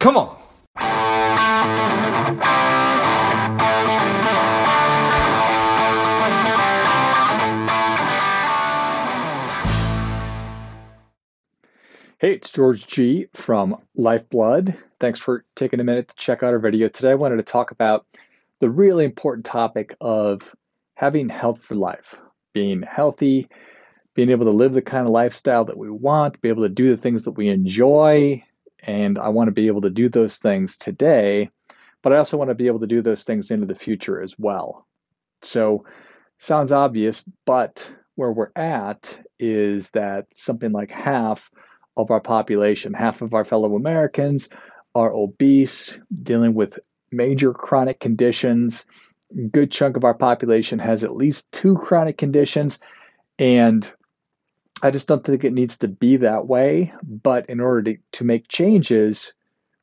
Come on. Hey, it's George G from Lifeblood. Thanks for taking a minute to check out our video. Today, I wanted to talk about the really important topic of having health for life, being healthy, being able to live the kind of lifestyle that we want, be able to do the things that we enjoy. And I want to be able to do those things today, but I also want to be able to do those things into the future as well. So, sounds obvious, but where we're at is that something like half of our population. Half of our fellow Americans are obese, dealing with major chronic conditions. A good chunk of our population has at least two chronic conditions. And I just don't think it needs to be that way. But in order to, to make changes,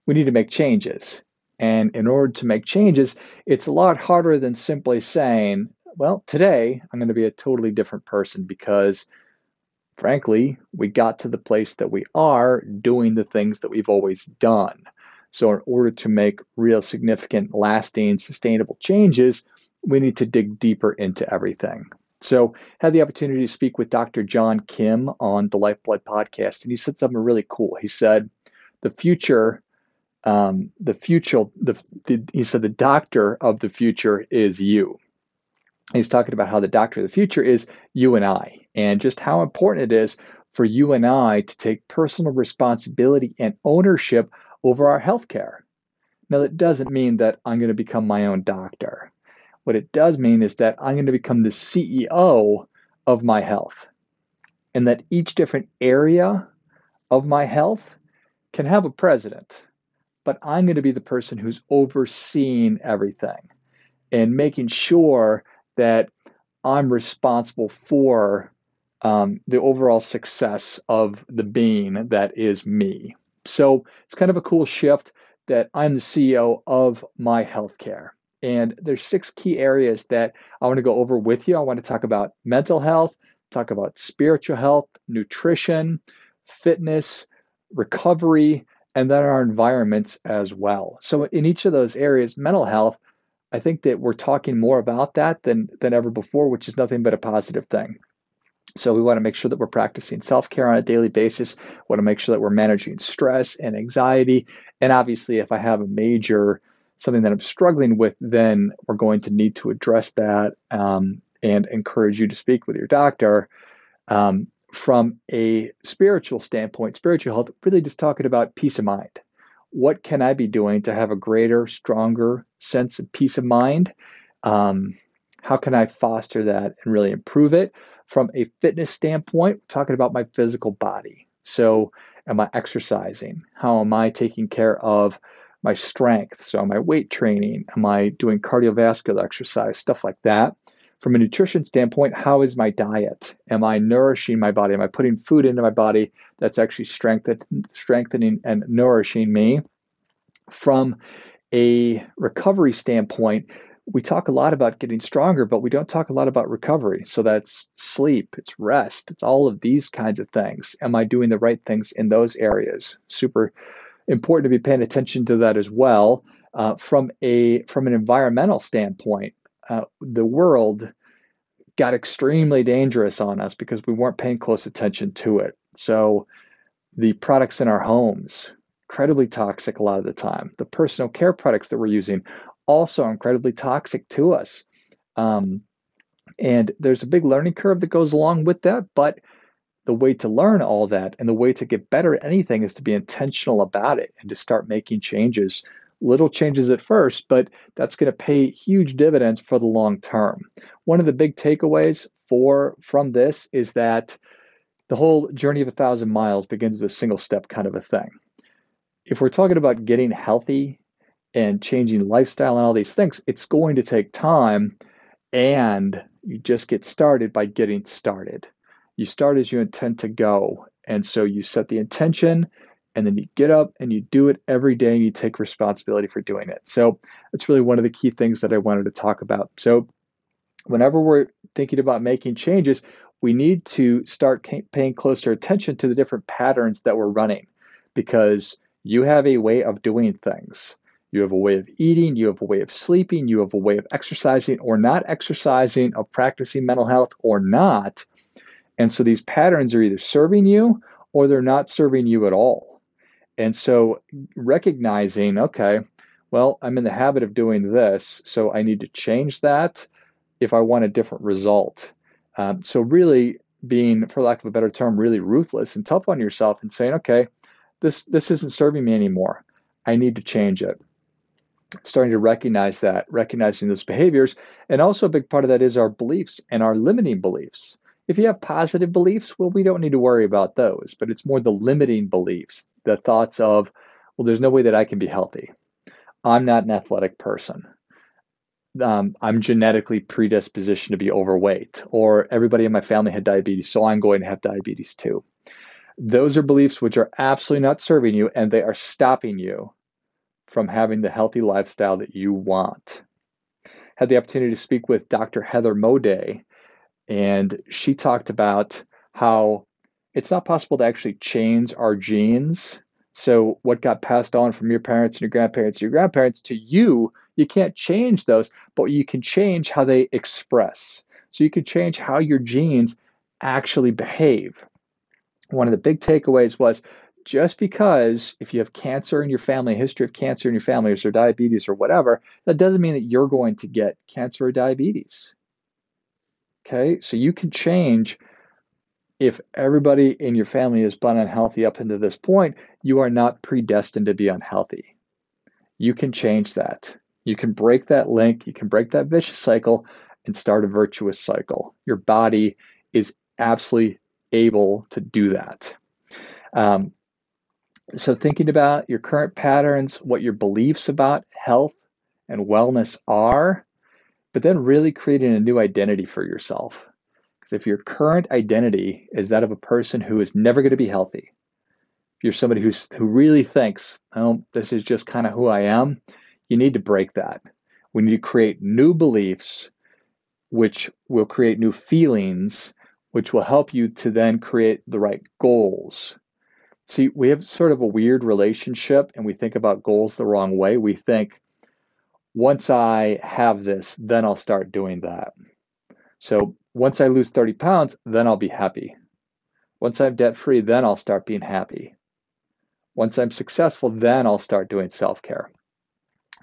we need to make changes. And in order to make changes, it's a lot harder than simply saying, well, today I'm going to be a totally different person because frankly, we got to the place that we are doing the things that we've always done. So, in order to make real significant, lasting, sustainable changes, we need to dig deeper into everything. So, had the opportunity to speak with Dr. John Kim on the Lifeblood podcast, and he said something really cool. He said, "The future, um, the future, the, the he said the doctor of the future is you." He's talking about how the doctor of the future is you and I, and just how important it is for you and I to take personal responsibility and ownership over our health care. Now, that doesn't mean that I'm going to become my own doctor. What it does mean is that I'm going to become the CEO of my health, and that each different area of my health can have a president, but I'm going to be the person who's overseeing everything and making sure that I'm responsible for um, the overall success of the being that is me. So it's kind of a cool shift that I'm the CEO of my healthcare. And there's six key areas that I want to go over with you. I want to talk about mental health, talk about spiritual health, nutrition, fitness, recovery, and then our environments as well. So in each of those areas, mental health, I think that we're talking more about that than than ever before, which is nothing but a positive thing. So we want to make sure that we're practicing self-care on a daily basis. We want to make sure that we're managing stress and anxiety. And obviously, if I have a major something that I'm struggling with, then we're going to need to address that um, and encourage you to speak with your doctor. Um, from a spiritual standpoint, spiritual health, really just talking about peace of mind. What can I be doing to have a greater, stronger sense of peace of mind? Um, how can I foster that and really improve it? From a fitness standpoint, talking about my physical body. So, am I exercising? How am I taking care of my strength? So, am I weight training? Am I doing cardiovascular exercise? Stuff like that. From a nutrition standpoint, how is my diet? Am I nourishing my body? Am I putting food into my body that's actually strengthening and nourishing me? From a recovery standpoint, we talk a lot about getting stronger, but we don't talk a lot about recovery. So that's sleep, it's rest, it's all of these kinds of things. Am I doing the right things in those areas? Super important to be paying attention to that as well. Uh, from a from an environmental standpoint, uh, the world got extremely dangerous on us because we weren't paying close attention to it. So the products in our homes, incredibly toxic a lot of the time. The personal care products that we're using, also incredibly toxic to us. Um, and there's a big learning curve that goes along with that, but the way to learn all that and the way to get better at anything is to be intentional about it and to start making changes. Little changes at first, but that's going to pay huge dividends for the long term. One of the big takeaways for from this is that the whole journey of a thousand miles begins with a single step kind of a thing. If we're talking about getting healthy and changing lifestyle and all these things, it's going to take time. And you just get started by getting started. You start as you intend to go. And so you set the intention and then you get up and you do it every day and you take responsibility for doing it. So that's really one of the key things that I wanted to talk about. So whenever we're thinking about making changes, we need to start paying closer attention to the different patterns that we're running because You have a way of doing things. You have a way of eating, you have a way of sleeping, you have a way of exercising or not exercising, of practicing mental health or not. And so these patterns are either serving you or they're not serving you at all. And so recognizing, okay, well, I'm in the habit of doing this, so I need to change that if I want a different result. Um, so, really being, for lack of a better term, really ruthless and tough on yourself and saying, okay, this, this isn't serving me anymore. I need to change it. Starting to recognize that, recognizing those behaviors. And also, a big part of that is our beliefs and our limiting beliefs. If you have positive beliefs, well, we don't need to worry about those, but it's more the limiting beliefs, the thoughts of, well, there's no way that I can be healthy. I'm not an athletic person. Um, I'm genetically predispositioned to be overweight, or everybody in my family had diabetes, so I'm going to have diabetes too. Those are beliefs which are absolutely not serving you, and they are stopping you from having the healthy lifestyle that you want. Had the opportunity to speak with Dr. Heather Moday, and she talked about how it's not possible to actually change our genes so, what got passed on from your parents and your grandparents, your grandparents to you, you can't change those, but you can change how they express. So, you can change how your genes actually behave. One of the big takeaways was just because if you have cancer in your family, history of cancer in your family, or diabetes or whatever, that doesn't mean that you're going to get cancer or diabetes. Okay, so you can change if everybody in your family has been unhealthy up until this point, you are not predestined to be unhealthy. You can change that. You can break that link, you can break that vicious cycle and start a virtuous cycle. Your body is absolutely able to do that. Um, so, thinking about your current patterns, what your beliefs about health and wellness are, but then really creating a new identity for yourself. Because if your current identity is that of a person who is never going to be healthy, if you're somebody who's who really thinks, oh, this is just kind of who I am, you need to break that. We need to create new beliefs, which will create new feelings, which will help you to then create the right goals. See, we have sort of a weird relationship and we think about goals the wrong way. We think, once I have this, then I'll start doing that. So once I lose 30 pounds, then I'll be happy. Once I'm debt free, then I'll start being happy. Once I'm successful, then I'll start doing self care.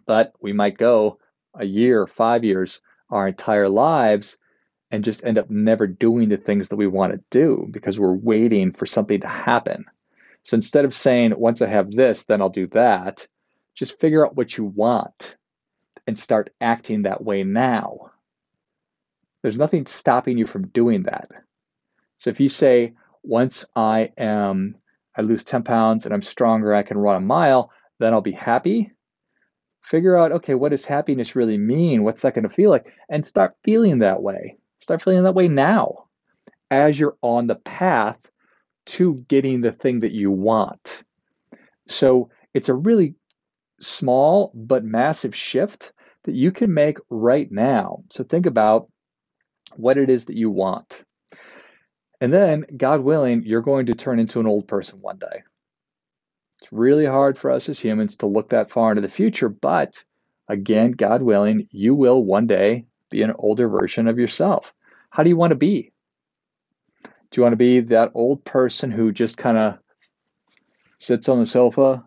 But we might go a year, five years, our entire lives, and just end up never doing the things that we want to do because we're waiting for something to happen. So instead of saying, once I have this, then I'll do that, just figure out what you want and start acting that way now. There's nothing stopping you from doing that. So if you say, once I am, I lose 10 pounds and I'm stronger, I can run a mile, then I'll be happy. Figure out, okay, what does happiness really mean? What's that going to feel like? And start feeling that way. Start feeling that way now as you're on the path to getting the thing that you want. So it's a really small but massive shift that you can make right now. So think about what it is that you want. And then, God willing, you're going to turn into an old person one day. It's really hard for us as humans to look that far into the future, but again, God willing, you will one day be an older version of yourself. How do you want to be? Do you want to be that old person who just kind of sits on the sofa,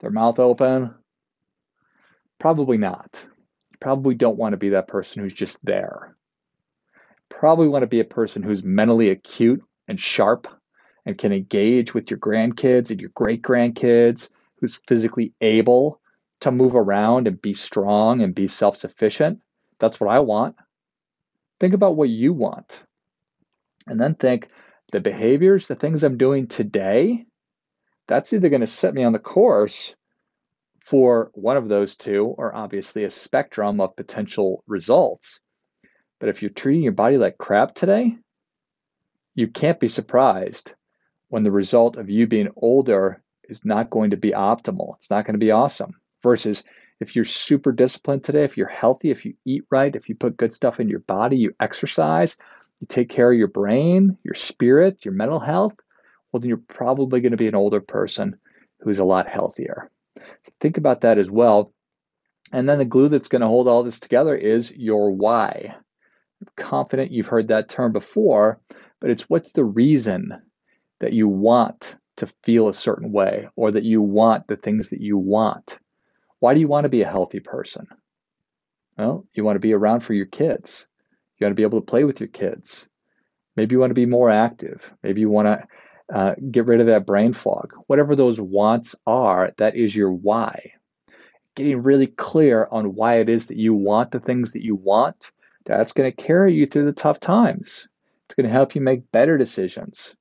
their mouth open? Probably not. You probably don't want to be that person who's just there probably want to be a person who's mentally acute and sharp and can engage with your grandkids and your great grandkids, who's physically able to move around and be strong and be self sufficient. That's what I want. Think about what you want. And then think the behaviors, the things I'm doing today, that's either going to set me on the course for one of those two, or obviously a spectrum of potential results. But if you're treating your body like crap today, you can't be surprised when the result of you being older is not going to be optimal. It's not going to be awesome. Versus if you're super disciplined today, if you're healthy, if you eat right, if you put good stuff in your body, you exercise, you take care of your brain, your spirit, your mental health, well, then you're probably going to be an older person who's a lot healthier. So think about that as well. And then the glue that's going to hold all this together is your why. I'm confident you've heard that term before, but it's what's the reason that you want to feel a certain way or that you want the things that you want. Why do you want to be a healthy person? Well, you want to be around for your kids. You want to be able to play with your kids. Maybe you want to be more active. Maybe you want to uh, get rid of that brain fog. Whatever those wants are, that is your why. Getting really clear on why it is that you want the things that you want, that's going to carry you through the tough times. It's going to help you make better decisions.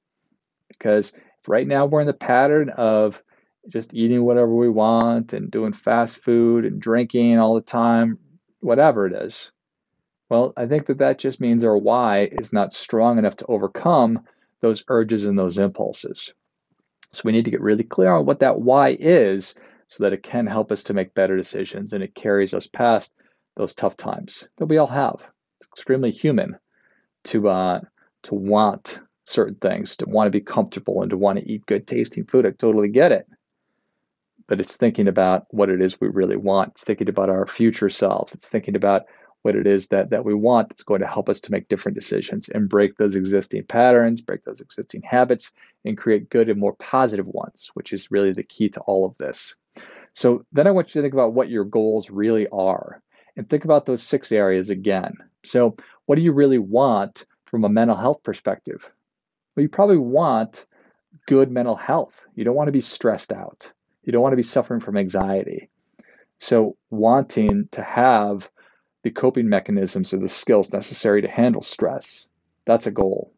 Because right now we're in the pattern of just eating whatever we want and doing fast food and drinking all the time, whatever it is. Well, I think that that just means our why is not strong enough to overcome those urges and those impulses. So we need to get really clear on what that why is so that it can help us to make better decisions and it carries us past those tough times that we all have. It's extremely human to uh, to want certain things, to want to be comfortable and to want to eat good tasting food. I totally get it. But it's thinking about what it is we really want. It's thinking about our future selves. It's thinking about what it is that, that we want that's going to help us to make different decisions and break those existing patterns, break those existing habits, and create good and more positive ones, which is really the key to all of this. So then I want you to think about what your goals really are and think about those six areas again. So, what do you really want from a mental health perspective? Well, you probably want good mental health. You don't want to be stressed out. You don't want to be suffering from anxiety. So, wanting to have the coping mechanisms or the skills necessary to handle stress. That's a goal.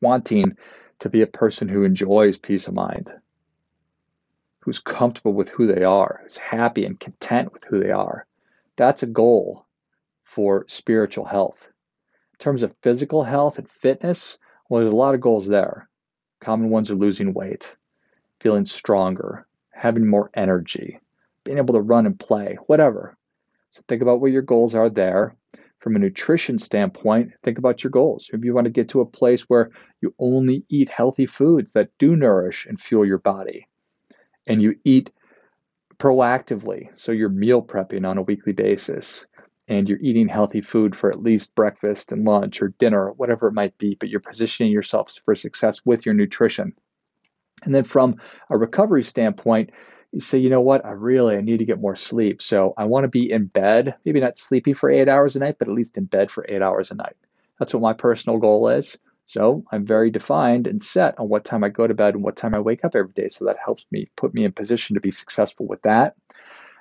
Wanting to be a person who enjoys peace of mind, who's comfortable with who they are, who's happy and content with who they are. That's a goal for spiritual health. In terms of physical health and fitness, well, there's a lot of goals there. Common ones are losing weight, feeling stronger, having more energy, being able to run and play, whatever. So think about what your goals are there. From a nutrition standpoint, think about your goals. Maybe you want to get to a place where you only eat healthy foods that do nourish and fuel your body. And you eat proactively. So you're meal prepping on a weekly basis and you're eating healthy food for at least breakfast and lunch or dinner, whatever it might be, but you're positioning yourself for success with your nutrition. And then from a recovery standpoint, you say, you know what, I really I need to get more sleep. So I want to be in bed, maybe not sleepy for eight hours a night, but at least in bed for eight hours a night. That's what my personal goal is. So I'm very defined and set on what time I go to bed and what time I wake up every day. So that helps me put me in position to be successful with that.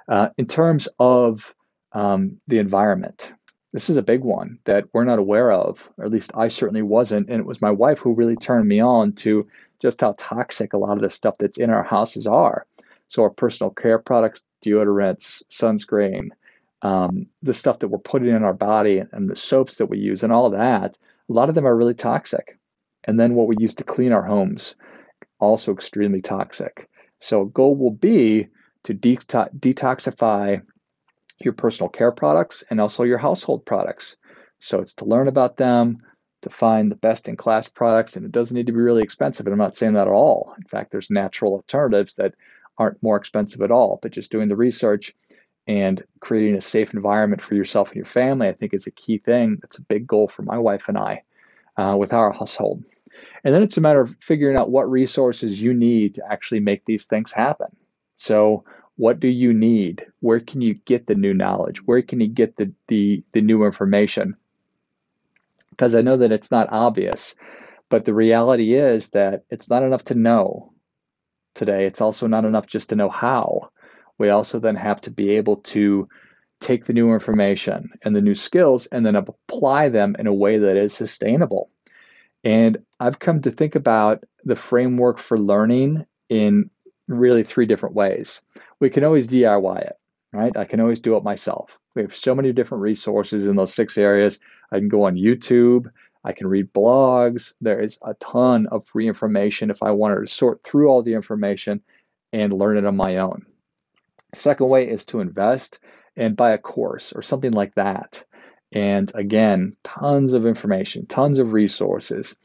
Uh, in terms of um, the environment, this is a big one that we're not aware of, or at least I certainly wasn't. And it was my wife who really turned me on to just how toxic a lot of the stuff that's in our houses are. So our personal care products, deodorants, sunscreen, um, the stuff that we're putting in our body and the soaps that we use and all that, a lot of them are really toxic. And then what we use to clean our homes, also extremely toxic. So goal will be to detoxify your personal care products and also your household products. So it's to learn about them, to find the best in class products, and it doesn't need to be really expensive. And I'm not saying that at all. In fact, there's natural alternatives that aren't more expensive at all, but just doing the research and creating a safe environment for yourself and your family, I think is a key thing. That's a big goal for my wife and I uh, with our household. And then it's a matter of figuring out what resources you need to actually make these things happen. So, what do you need? Where can you get the new knowledge? Where can you get the, the, the new information? Because I know that it's not obvious, but the reality is that it's not enough to know today. It's also not enough just to know how. We also then have to be able to take the new information and the new skills and then apply them in a way that is sustainable. And I've come to think about the framework for learning in really three different ways. We can always DIY it, right? I can always do it myself. We have so many different resources in those six areas. I can go on YouTube. I can read blogs. There is a ton of free information if I wanted to sort through all the information and learn it on my own. Second way is to invest and buy a course or something like that. And again, tons of information, tons of resources.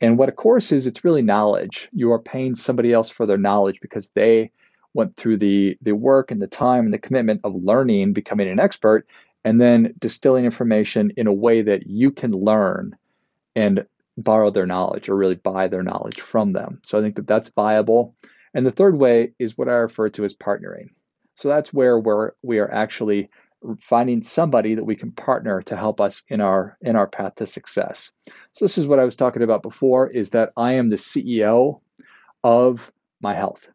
And what a course is, it's really knowledge. You are paying somebody else for their knowledge because they went through the the work and the time and the commitment of learning, becoming an expert, and then distilling information in a way that you can learn and borrow their knowledge or really buy their knowledge from them. So I think that that's viable. And the third way is what I refer to as partnering. So that's where we're, we are actually finding somebody that we can partner to help us in our in our path to success. So this is what I was talking about before is that I am the CEO of my health.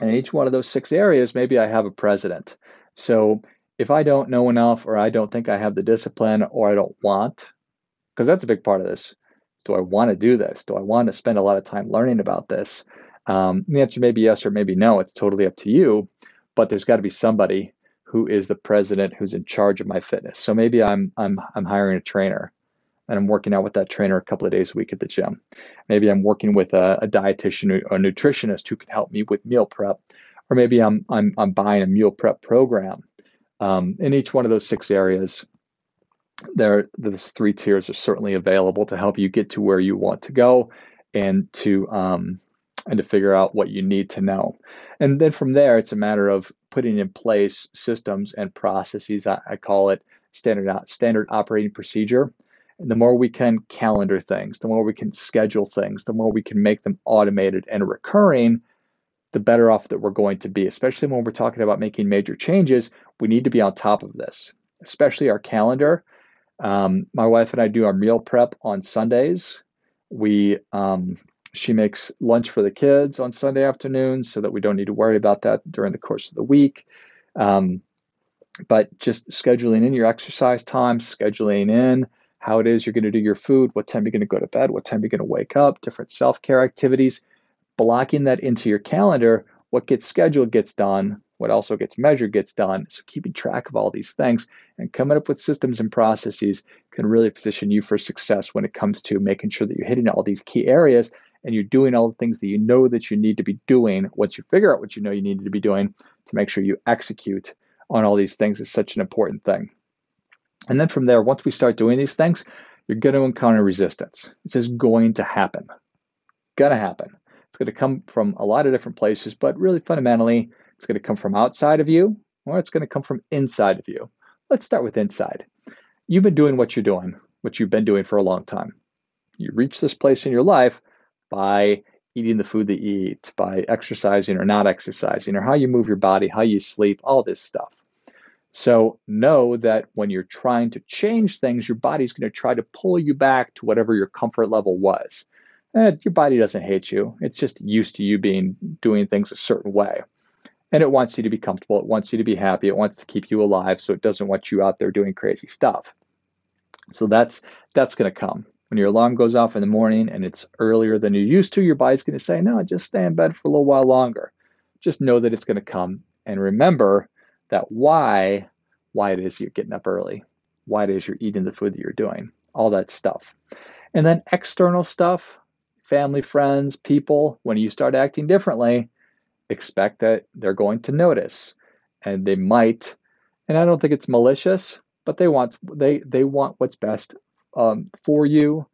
And in each one of those six areas, maybe I have a president. So if I don't know enough or I don't think I have the discipline or I don't want, because that's a big part of this. Do I want to do this? Do I want to spend a lot of time learning about this? Um, the answer may be yes or maybe no. It's totally up to you. But there's got to be somebody who is the president who's in charge of my fitness. So maybe I'm I'm I'm hiring a trainer and I'm working out with that trainer a couple of days a week at the gym. Maybe I'm working with a, a dietitian or a nutritionist who can help me with meal prep, or maybe I'm I'm I'm buying a meal prep program. Um, in each one of those six areas, there those three tiers are certainly available to help you get to where you want to go and to um, and to figure out what you need to know. And then from there, it's a matter of putting in place systems and processes. I, I call it standard standard operating procedure. And the more we can calendar things, the more we can schedule things, the more we can make them automated and recurring, the better off that we're going to be. Especially when we're talking about making major changes, we need to be on top of this, especially our calendar. Um, my wife and I do our meal prep on Sundays. We um, she makes lunch for the kids on Sunday afternoons so that we don't need to worry about that during the course of the week. Um, but just scheduling in your exercise time, scheduling in how it is you're going to do your food, what time you're going to go to bed, what time you're going to wake up, different self care activities, blocking that into your calendar. What gets scheduled gets done. What also gets measured gets done. So keeping track of all these things and coming up with systems and processes can really position you for success when it comes to making sure that you're hitting all these key areas and you're doing all the things that you know that you need to be doing once you figure out what you know you need to be doing to make sure you execute on all these things is such an important thing. And then from there, once we start doing these things, you're going to encounter resistance. It's just going to happen. Gonna happen. It's going to come from a lot of different places, but really fundamentally, it's going to come from outside of you or it's going to come from inside of you. Let's start with inside. You've been doing what you're doing, what you've been doing for a long time. You reach this place in your life by eating the food that you eat, by exercising or not exercising, or how you move your body, how you sleep, all this stuff. So know that when you're trying to change things, your body's going to try to pull you back to whatever your comfort level was. And your body doesn't hate you. It's just used to you being doing things a certain way. And it wants you to be comfortable. It wants you to be happy. It wants to keep you alive. So it doesn't want you out there doing crazy stuff. So that's that's going to come when your alarm goes off in the morning and it's earlier than you're used to, your body's going to say, no, just stay in bed for a little while longer. Just know that it's going to come. And remember that why, why it is you're getting up early, why it is you're eating the food that you're doing, all that stuff. And then external stuff, family, friends, people, when you start acting differently, expect that they're going to notice. And they might, and I don't think it's malicious, but they want they they want what's best um, for you,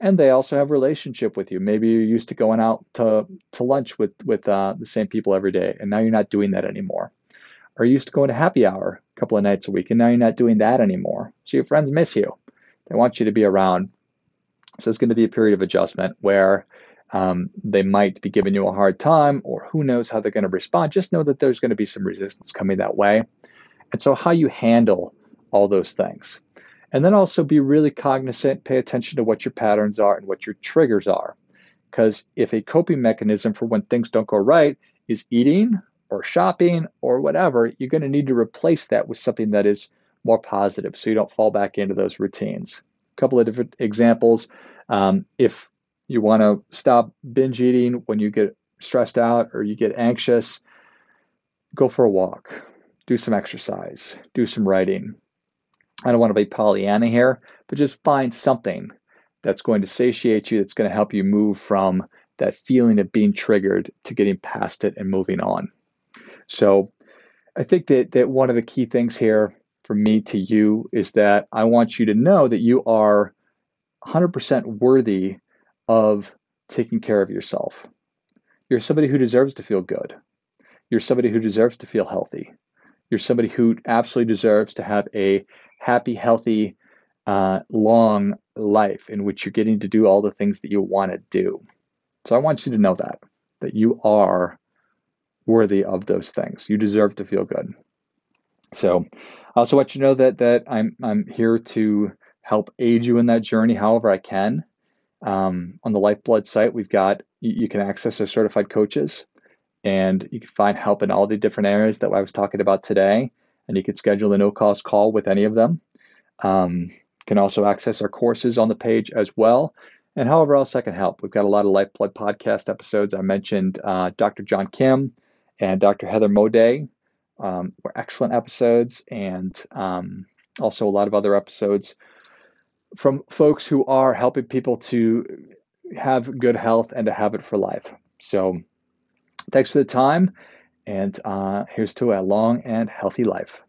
and they also have relationship with you. Maybe you're used to going out to to lunch with with uh, the same people every day, and now you're not doing that anymore. Or you used to going to happy hour a couple of nights a week, and now you're not doing that anymore. So your friends miss you. They want you to be around. So it's going to be a period of adjustment where um, they might be giving you a hard time, or who knows how they're going to respond. Just know that there's going to be some resistance coming that way. And so, how you handle all those things. And then also be really cognizant, pay attention to what your patterns are and what your triggers are. Because if a coping mechanism for when things don't go right is eating or shopping or whatever, you're going to need to replace that with something that is more positive so you don't fall back into those routines. A couple of different examples. Um, if you want to stop binge eating when you get stressed out or you get anxious, go for a walk, do some exercise, do some writing, I don't want to be Pollyanna here, but just find something that's going to satiate you, that's going to help you move from that feeling of being triggered to getting past it and moving on. So I think that, that one of the key things here for me to you is that I want you to know that you are 100% worthy of taking care of yourself. You're somebody who deserves to feel good. You're somebody who deserves to feel healthy. You're somebody who absolutely deserves to have a happy, healthy, uh, long life in which you're getting to do all the things that you want to do. So I want you to know that, that you are worthy of those things. You deserve to feel good. So I also want you to know that that I'm I'm here to help aid you in that journey however I can. Um, on the Lifeblood site, we've got you, can access our certified coaches and you can find help in all the different areas that I was talking about today. And you can schedule a no cost call with any of them. Um, can also access our courses on the page as well. And however else I can help. We've got a lot of Lifeblood podcast episodes. I mentioned uh, Dr. John Kim and Dr. Heather Moday um, were excellent episodes, and um, also a lot of other episodes from folks who are helping people to have good health and to have it for life. So, thanks for the time, and uh, here's to a long and healthy life.